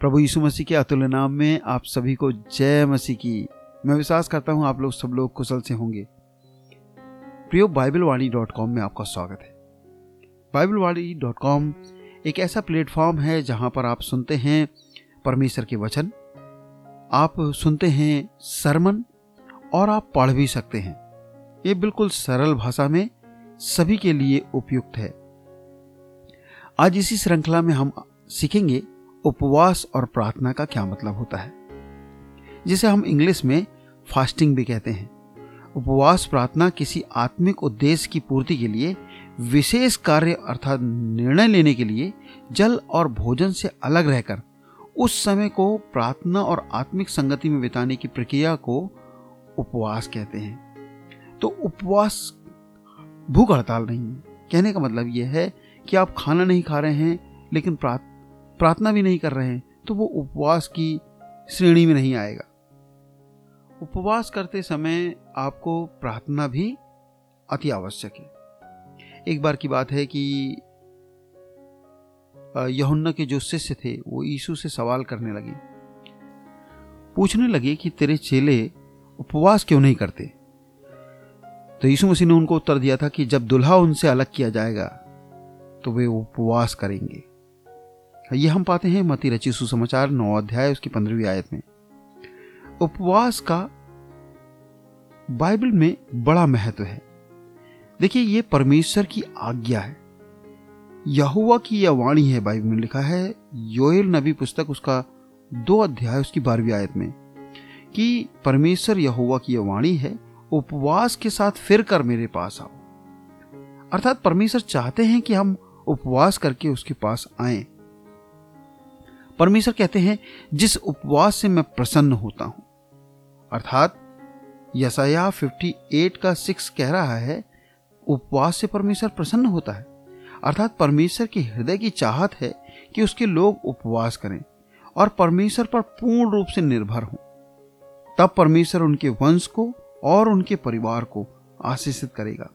प्रभु यीशु मसीह के अतुल्य नाम में आप सभी को जय मसीह की। मैं विश्वास करता हूँ आप लोग सब लोग कुशल से होंगे। प्रियो बाइबल वाणी डॉट कॉम में आपका स्वागत है। बाइबल वाणी डॉट कॉम एक ऐसा प्लेटफॉर्म है जहाँ पर आप सुनते हैं परमेश्वर के वचन, आप सुनते हैं सरमन, और आप पढ़ भी सकते हैं। ये बिल्कुल सरल भाषा में सभी के लिए उपयुक्त है। आज इसी श्रृंखला में हम सीखेंगे उपवास और प्रार्थना का क्या मतलब होता है? जिसे हम इंग्लिश में फास्टिंग भी कहते हैं। उपवास, प्रार्थना किसी आत्मिक उद्देश्य की पूर्ति के लिए विशेष कार्य अर्थात निर्णय लेने के लिए जल और भोजन से अलग रहकर उस समय को प्रार्थना और आत्मिक संगति में बिताने की प्रक्रिया को उपवास कहते हैं। तो उपवास भूख हड़ताल नहीं। है कहने का मतलब यह है कि आप खाना नहीं खा रहे हैं, लेकिन प्रार्थना भी नहीं कर रहे हैं तो वो उपवास की श्रेणी में नहीं आएगा। उपवास करते समय आपको प्रार्थना भी अति आवश्यक है। एक बार की बात है कि यहुन्ना के जो शिष्य थे, वो यीशु से सवाल करने लगे। पूछने लगे कि, तेरे चेले उपवास क्यों नहीं करते? तो यीशु मसीह ने उनको उत्तर दिया था कि, जब दुल्हा उनसे अलग किया जाएगा तो वे उपवास करेंगे। ये हम पाते हैं मती रची सुसमाचार, नौ अध्याय, उसकी पंद्रहवीं आयत में। उपवास का बाइबल में बड़ा महत्व है। देखिए, ये परमेश्वर की आज्ञा है। यहुआ की यह वाणी है, बाइबल में लिखा है, योएल नबी पुस्तक, उसका दो अध्याय, उसकी बारहवीं आयत में, कि परमेश्वर यहुआ की यह वाणी है, उपवास के साथ फिर कर मेरे पास आओ। अर्थात परमेश्वर चाहते हैं कि हम उपवास करके उसके पास आएँ। परमेश्वर कहते हैं, जिस उपवास से मैं प्रसन्न होता हूँ। अर्थात, यसाया 58 का सिक्स कह रहा है, उपवास से परमेश्वर प्रसन्न होता है। अर्थात, परमेश्वर के हृदय की चाहत है कि उसके लोग उपवास करें और परमेश्वर पर पूर्ण रूप से निर्भर हों। तब परमेश्वर उनके वंश को और उनके परिवार को आशीषित करेगा।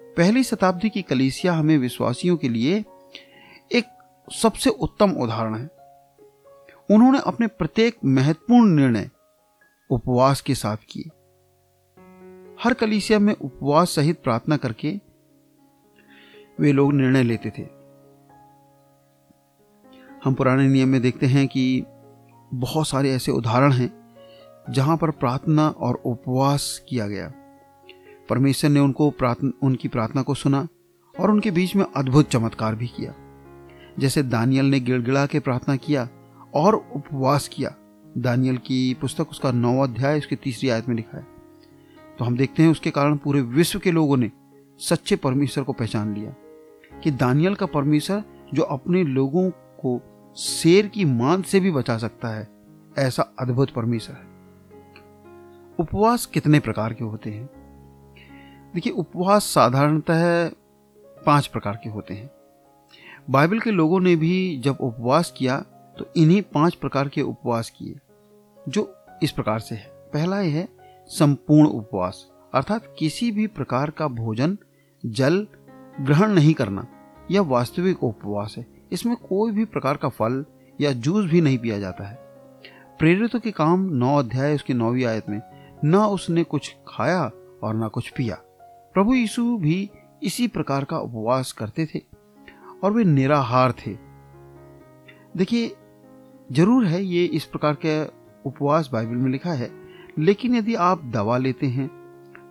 पहली शताब्दी की कलीसिया हमें विश्वासियों के लिए एक सबसे उत्तम उदाहरण है। उन्होंने अपने प्रत्येक महत्वपूर्ण निर्णय उपवास के साथ किए। हर कलीसिया में उपवास सहित प्रार्थना करके वे लोग निर्णय लेते थे। हम पुराने नियम में देखते हैं कि बहुत सारे ऐसे उदाहरण हैं जहाँ पर प्रार्थना और उपवास किया गया। परमेश्वर ने उनको प्रार्थना उनकी प्रार्थना को सुना और उनके बीच में अद्भुत चमत्कार भी किया। जैसे दानियल ने गिड़गिड़ा के प्रार्थना किया और उपवास किया। दानियल की पुस्तक उसका नौ अध्याय उसकी तीसरी आयत में लिखा है। तो हम देखते हैं उसके कारण पूरे विश्व के लोगों ने सच्चे परमेश्वर को पहचान लिया कि दानियल का परमेश्वर जो अपने लोगों को शेर की मान से भी बचा सकता है, ऐसा अद्भुत परमेश्वर है। उपवास कितने प्रकार के होते हैं? देखिए, उपवास साधारणतः पाँच प्रकार के होते हैं। बाइबल के लोगों ने भी जब उपवास किया तो इन्हीं पाँच प्रकार के उपवास किए, जो इस प्रकार से है। पहला यह है संपूर्ण उपवास, अर्थात किसी भी प्रकार का भोजन, जल ग्रहण नहीं करना, यह वास्तविक उपवास है। इसमें कोई भी प्रकार का फल या जूस भी नहीं पिया जाता है। प्रेरितों के काम नौ अध्याय, उसकी नौवीं आयत में, न उसने कुछ खाया और न कुछ पिया। प्रभु यीशु भी इसी प्रकार का उपवास करते थे और वे निराहार थे। देखिए ज़रूर है ये इस प्रकार के उपवास बाइबल में लिखा है लेकिन यदि आप दवा लेते हैं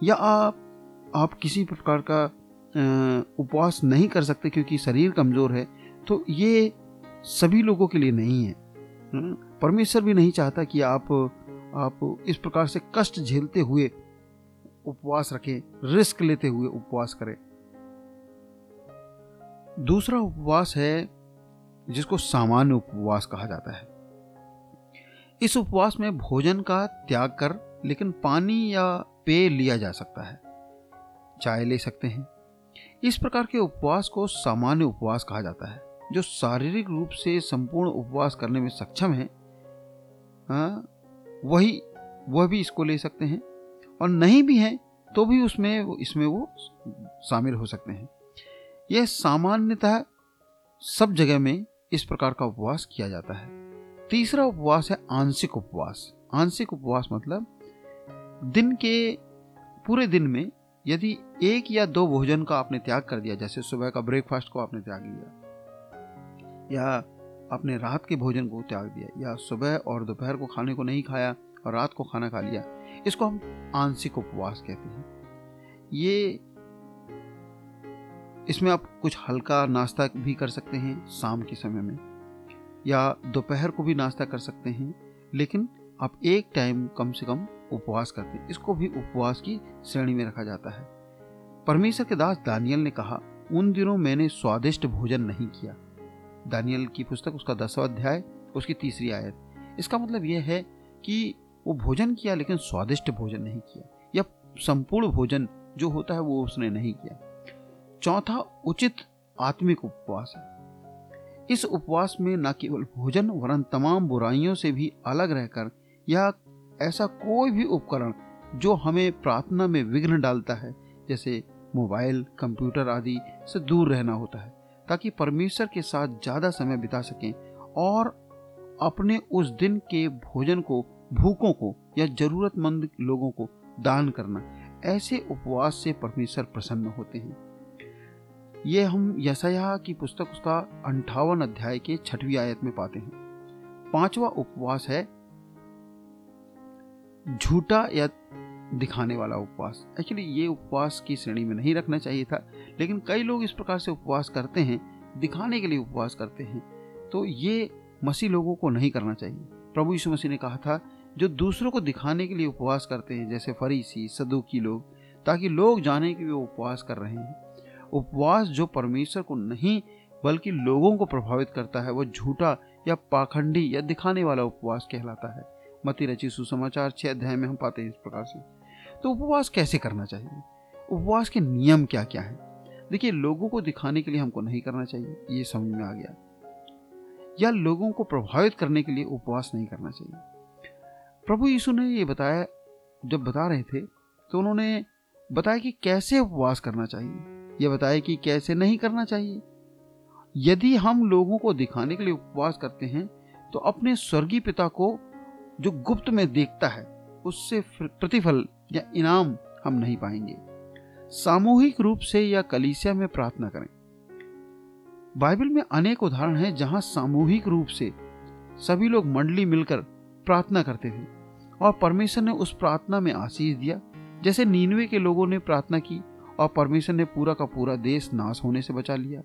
या आप आप किसी प्रकार का उपवास नहीं कर सकते क्योंकि शरीर कमज़ोर है तो ये सभी लोगों के लिए नहीं है। हम्म, परमेश्वर भी नहीं चाहता कि आप आप इस प्रकार से कष्ट झेलते हुए उपवास रखें रिस्क लेते हुए उपवास करें। दूसरा उपवास है जिसको सामान्य उपवास कहा जाता है। इस उपवास में भोजन का त्याग कर लेकिन पानी या पेय लिया जा सकता है। चाय ले सकते हैं। इस प्रकार के उपवास को सामान्य उपवास कहा जाता है जो शारीरिक रूप से संपूर्ण उपवास करने में सक्षम है। हाँ, वही वह भी इसको ले सकते हैं और नहीं भी हैं तो भी उसमें इसमें वो शामिल हो सकते हैं। यह सामान्यतः सब जगह में इस प्रकार का उपवास किया जाता है। तीसरा उपवास है आंशिक उपवास। आंशिक उपवास मतलब दिन के, पूरे दिन में यदि एक या दो भोजन का आपने त्याग कर दिया, जैसे सुबह का ब्रेकफास्ट को आपने त्याग लिया या आपने रात के भोजन को त्याग दिया, या सुबह और दोपहर को खाने को नहीं खाया और रात को खाना खा लिया, इसको हम आंशिक उपवास कहते हैं। ये इसमें आप कुछ हल्का नाश्ता भी कर सकते हैं शाम के समय में, या दोपहर को भी नाश्ता कर सकते हैं, लेकिन आप एक टाइम कम से कम उपवास करते हैं। इसको भी उपवास की श्रेणी में रखा जाता है। परमेश्वर के दास दानियल ने कहा, उन दिनों मैंने स्वादिष्ट भोजन नहीं किया। दानियल की पुस्तक उसका दसवा अध्याय, उसकी तीसरी आयत। इसका मतलब यह है कि वो भोजन किया, लेकिन स्वादिष्ट भोजन नहीं किया, या संपूर्ण भोजन जो होता है वो उसने नहीं किया। चौथा उचित आत्मिक उपवास है। इस उपवास में न केवल भोजन, वरन तमाम बुराइयों से भी अलग रहकर या ऐसा कोई भी उपकरण जो हमें प्रार्थना में विघ्न डालता है, जैसे मोबाइल, कंप्यूटर आदि से दूर रहना होता है, ताकि परमेश्वर के साथ ज़्यादा समय बिता सकें और अपने उस दिन के भोजन को, भूखों को या जरूरतमंद लोगों को दान करना। ऐसे उपवास से परमेश्वर प्रसन्न होते हैं। ये हम यशया की पुस्तक उसका अंठावन अध्याय के छठवीं आयत में पाते हैं। पांचवा उपवास है झूठा या दिखाने वाला उपवास। एक्चुअली ये उपवास की श्रेणी में नहीं रखना चाहिए था, लेकिन कई लोग इस प्रकार से उपवास करते हैं, दिखाने के लिए उपवास करते हैं। तो ये मसीह लोगों को नहीं करना चाहिए। प्रभु यीशु मसीह ने कहा था, जो दूसरों को दिखाने के लिए उपवास करते हैं, जैसे फरीसी, सदुकी लोग, ताकि लोग जाने कि वे उपवास कर रहे हैं। उपवास जो परमेश्वर को नहीं, बल्कि लोगों को प्रभावित करता है, वो झूठा या पाखंडी या दिखाने वाला उपवास कहलाता है। मती रची सुसमाचार छह अध्याय में हम पाते हैं इस प्रकार से। तो उपवास कैसे करना चाहिए? उपवास के नियम क्या क्या है? देखिए, लोगों को दिखाने के लिए हमको नहीं करना चाहिए, ये समझ में आ गया। या लोगों को प्रभावित करने के लिए उपवास नहीं करना चाहिए। प्रभु यीशु ने ये बताया, जब बता रहे थे तो उन्होंने बताया कि कैसे उपवास करना चाहिए? यह बताया कि कैसे नहीं करना चाहिए? यदि हम लोगों को दिखाने के लिए उपवास करते हैं तो अपने स्वर्गीय पिता को जो गुप्त में देखता है, उससे प्रतिफल या इनाम हम नहीं पाएँगे। सामूहिक रूप से या कलीसिया में प्रार्थना करें। बाइबल में अनेक उदाहरण हैं जहाँ सामूहिक रूप से सभी लोग मंडली मिलकर प्रार्थना करते थे, और परमेश्वर ने उस प्रार्थना में आशीष दिया। जैसे नीनवे के लोगों ने प्रार्थना की और परमेश्वर ने पूरा का पूरा देश नाश होने से बचा लिया।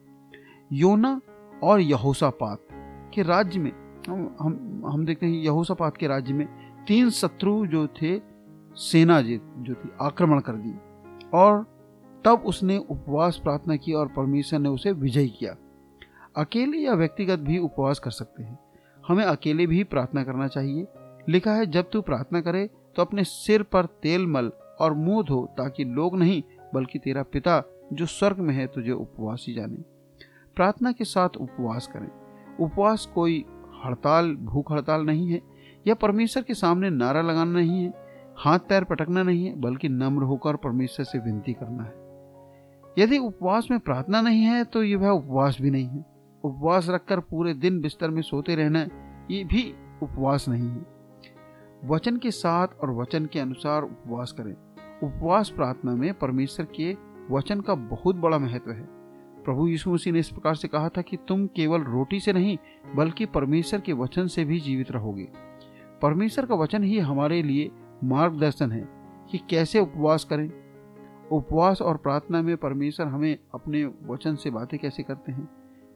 योना और यहोसापात के राज्य में, हम हम देखते हैं यहोसापात के राज्य में तीन शत्रु जो थे सेना जो थी, आक्रमण कर दी और तब उसने उपवास प्रार्थना की और परमेश्वर ने उसे विजय किया। अकेले या व्यक्तिगत भी उपवास कर सकते हैं। हमें अकेले भी प्रार्थना करना चाहिए। लिखा है, जब तू प्रार्थना करे तो अपने सिर पर तेल मल और मुँह धो ताकि लोग नहीं बल्कि तेरा पिता जो स्वर्ग में है तुझे उपवासी जाने। प्रार्थना के साथ उपवास करें। उपवास कोई हड़ताल, भूख हड़ताल नहीं है यह परमेश्वर के सामने नारा लगाना नहीं है, हाथ पैर पटकना नहीं है, बल्कि नम्र होकर परमेश्वर से विनती करना है। यदि उपवास में प्रार्थना नहीं है तो यह वह उपवास भी नहीं है। उपवास रखकर पूरे दिन बिस्तर में सोते रहना, ये भी उपवास नहीं है। वचन के साथ और वचन के अनुसार उपवास करें। उपवास प्रार्थना में परमेश्वर के वचन का बहुत बड़ा महत्व है। प्रभु यीशु मसीह ने इस प्रकार से कहा था कि तुम केवल रोटी से नहीं, बल्कि परमेश्वर के वचन से भी जीवित रहोगे। परमेश्वर का वचन ही हमारे लिए मार्गदर्शन है कि कैसे उपवास करें। उपवास और प्रार्थना में परमेश्वर हमें अपने वचन से बातें कैसे करते हैं,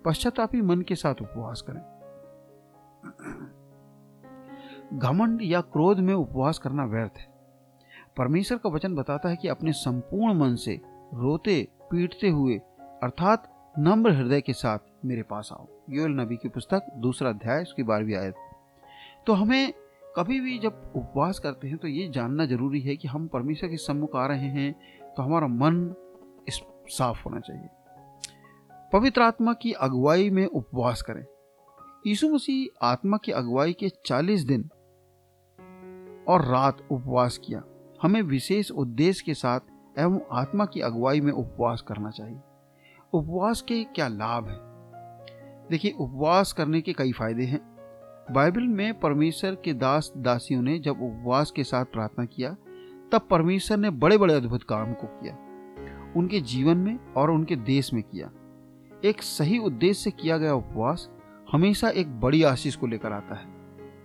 पश्चातापी मन के साथ उपवास करें। घमंड या क्रोध में उपवास करना व्यर्थ है। परमेश्वर का वचन बताता है कि अपने संपूर्ण मन से रोते, पीटते हुए, अर्थात नम्र हृदय के साथ मेरे पास आओ। योल नबी की पुस्तक, दूसरा अध्याय, उसकी बारहवीं आयत। तो हमें कभी भी जब उपवास करते हैं तो ये जानना ज़रूरी है कि हम परमेश्वर के सम्मुख आ रहे हैं तो हमारा मन इस साफ़ होना चाहिए। पवित्र आत्मा की अगुवाई में उपवास करें। यीशु मसीह आत्मा की अगुवाई के 40 दिन और रात उपवास किया। हमें विशेष उद्देश्य के साथ एवं आत्मा की अगुवाई में उपवास करना चाहिए। उपवास के क्या लाभ हैं? देखिए, उपवास करने के कई फ़ायदे हैं। बाइबल में परमेश्वर के दास दासियों ने जब उपवास के साथ प्रार्थना किया, तब परमेश्वर ने बड़े बड़े अद्भुत काम को किया। उनके जीवन में और उनके देश में किया। एक सही उद्देश्य से किया गया उपवास हमेशा एक बड़ी आशीष को लेकर आता है।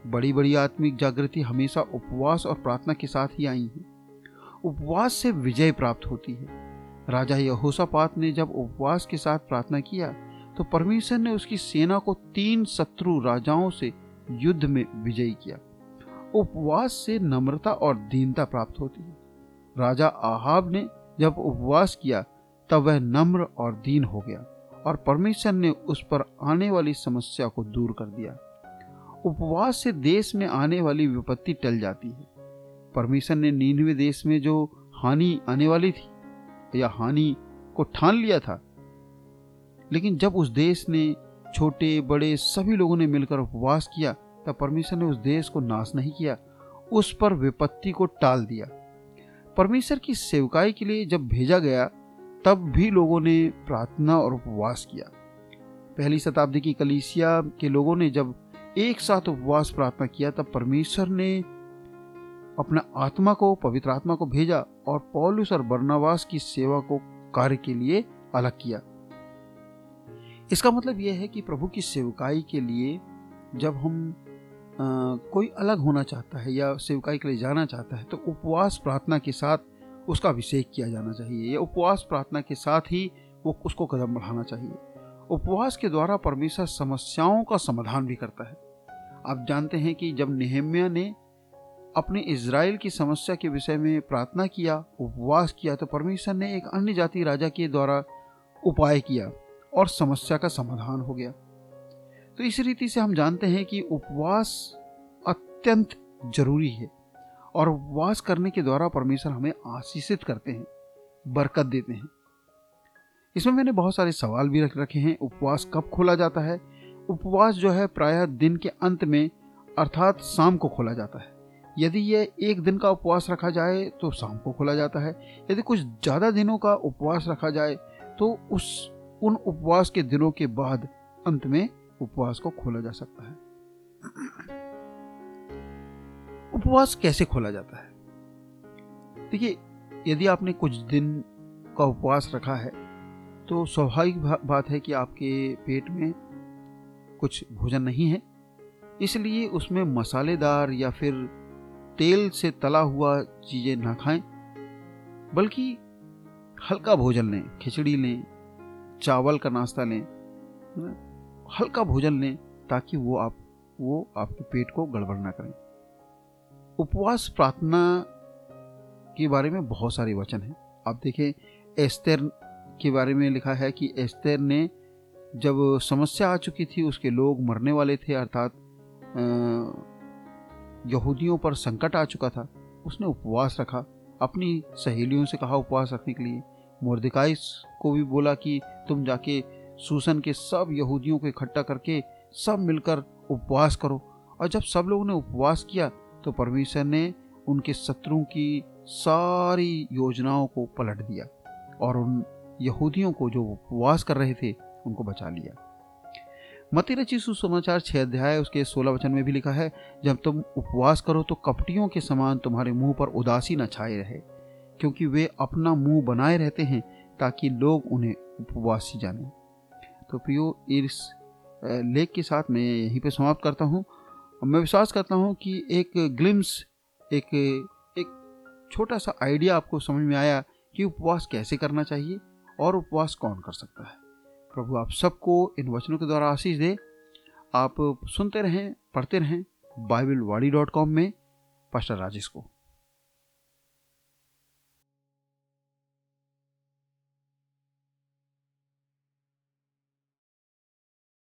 बड़ी बड़ी आत्मिक जागृति हमेशा उपवास और प्रार्थना के साथ ही आई है। उपवास से विजय प्राप्त होती है। राजा यहोसापात ने जब उपवास के साथ प्रार्थना किया तो परमेश्वर ने उसकी सेना को तीन शत्रु राजाओं से युद्ध में विजयी किया। उपवास से नम्रता और दीनता प्राप्त होती है। राजा आहाब ने जब उपवास किया, तब वह नम्र और दीन हो गया और परमेश्वर ने उस पर आने वाली समस्या को दूर कर दिया। उपवास से देश में आने वाली विपत्ति टल जाती है। परमेश्वर ने नीनवे देश में जो हानि आने वाली थी, या हानि को ठान लिया था, लेकिन जब उस देश ने छोटे, बड़े सभी लोगों ने मिलकर उपवास किया, तब परमेश्वर ने उस देश को नाश नहीं किया, उस पर विपत्ति को टाल दिया। परमेश्वर की सेवकाई के लिए जब भेजा गया, तब भी लोगों ने प्रार्थना और उपवास किया। पहली शताब्दी की कलीसिया के लोगों ने जब एक साथ उपवास प्रार्थना किया तब परमेश्वर ने अपना आत्मा को पवित्र आत्मा को भेजा और पौलुस और बर्नावास की सेवा को कार्य के लिए अलग किया। इसका मतलब यह है कि प्रभु की सेवकाई के लिए जब हम आ, कोई अलग होना चाहता है या सेवकाई के लिए जाना चाहता है तो उपवास प्रार्थना के साथ उसका अभिषेक किया जाना चाहिए या उपवास प्रार्थना के साथ ही वो उसको कदम बढ़ाना चाहिए। उपवास के द्वारा परमेश्वर समस्याओं का समाधान भी करता है। आप जानते हैं कि जब नेहम्या ने अपने इज़राइल की समस्या के विषय में प्रार्थना किया, उपवास किया तो परमेश्वर ने एक अन्य जाति राजा के द्वारा उपाय किया और समस्या का समाधान हो गया। तो इस रीति से हम जानते हैं कि उपवास अत्यंत ज़रूरी है और उपवास करने के द्वारा परमेश्वर हमें आशीषित करते हैं, बरकत देते हैं। इसमें मैंने बहुत सारे सवाल भी रख रखे हैं। उपवास कब खोला जाता है? उपवास जो है प्रायः दिन के अंत में, अर्थात शाम को खोला जाता है। यदि यह एक दिन का उपवास रखा जाए तो शाम को खोला जाता है। यदि कुछ ज़्यादा दिनों का उपवास रखा जाए तो उस, उन उपवास के दिनों के बाद अंत में उपवास को खोला जा सकता है। उपवास कैसे खोला जाता है? देखिए, यदि आपने कुछ दिन का उपवास रखा है तो स्वाभाविक बात है कि आपके पेट में कुछ भोजन नहीं है। इसलिए उसमें मसालेदार या फिर तेल से तला हुआ चीज़ें ना खाएँ, बल्कि हल्का भोजन लें, खिचड़ी लें, चावल का नाश्ता लें हल्का भोजन लें ताकि वो आप, वो आपके पेट को गड़बड़ ना करें। उपवास प्रार्थना के बारे में बहुत सारे वचन हैं। आप देखें, एस्तर के बारे में लिखा है कि एस्तर ने जब समस्या आ चुकी थी, उसके लोग मरने वाले थे, अर्थात यहूदियों पर संकट आ चुका था, उसने उपवास रखा, अपनी सहेलियों से कहा उपवास रखने के लिए। मुर्दिकाई को भी बोला कि तुम जाके सूसन के सब यहूदियों को इकट्ठा करके सब मिलकर उपवास करो। और जब सब लोगों ने उपवास किया तो परमेश्वर ने उनके शत्रुओं की सारी योजनाओं को पलट दिया और उन यहूदियों को जो उपवास कर रहे थे, उनको बचा लिया। मती रची सुसमाचार छह अध्याय, उसके सोलह वचन में भी लिखा है, जब तुम उपवास करो तो कपटियों के समान तुम्हारे मुँह पर उदासी न छाए रहे, क्योंकि वे अपना मुँह बनाए रहते हैं, ताकि लोग उन्हें उपवासी जाने। तो प्रियो, इस लेख के साथ मैं यहीं पे समाप्त करता हूँ। मैं विश्वास करता हूँ कि एक ग्लिम्स, एक एक छोटा सा आइडिया आपको समझ में आया कि उपवास कैसे करना चाहिए। और उपवास कौन कर सकता है? प्रभु, आप सबको इन वचनों के द्वारा आशीष दे। आप सुनते रहें, पढ़ते रहें बाइबल वाड़ी डॉट कॉम में, पास्टर राजेश को।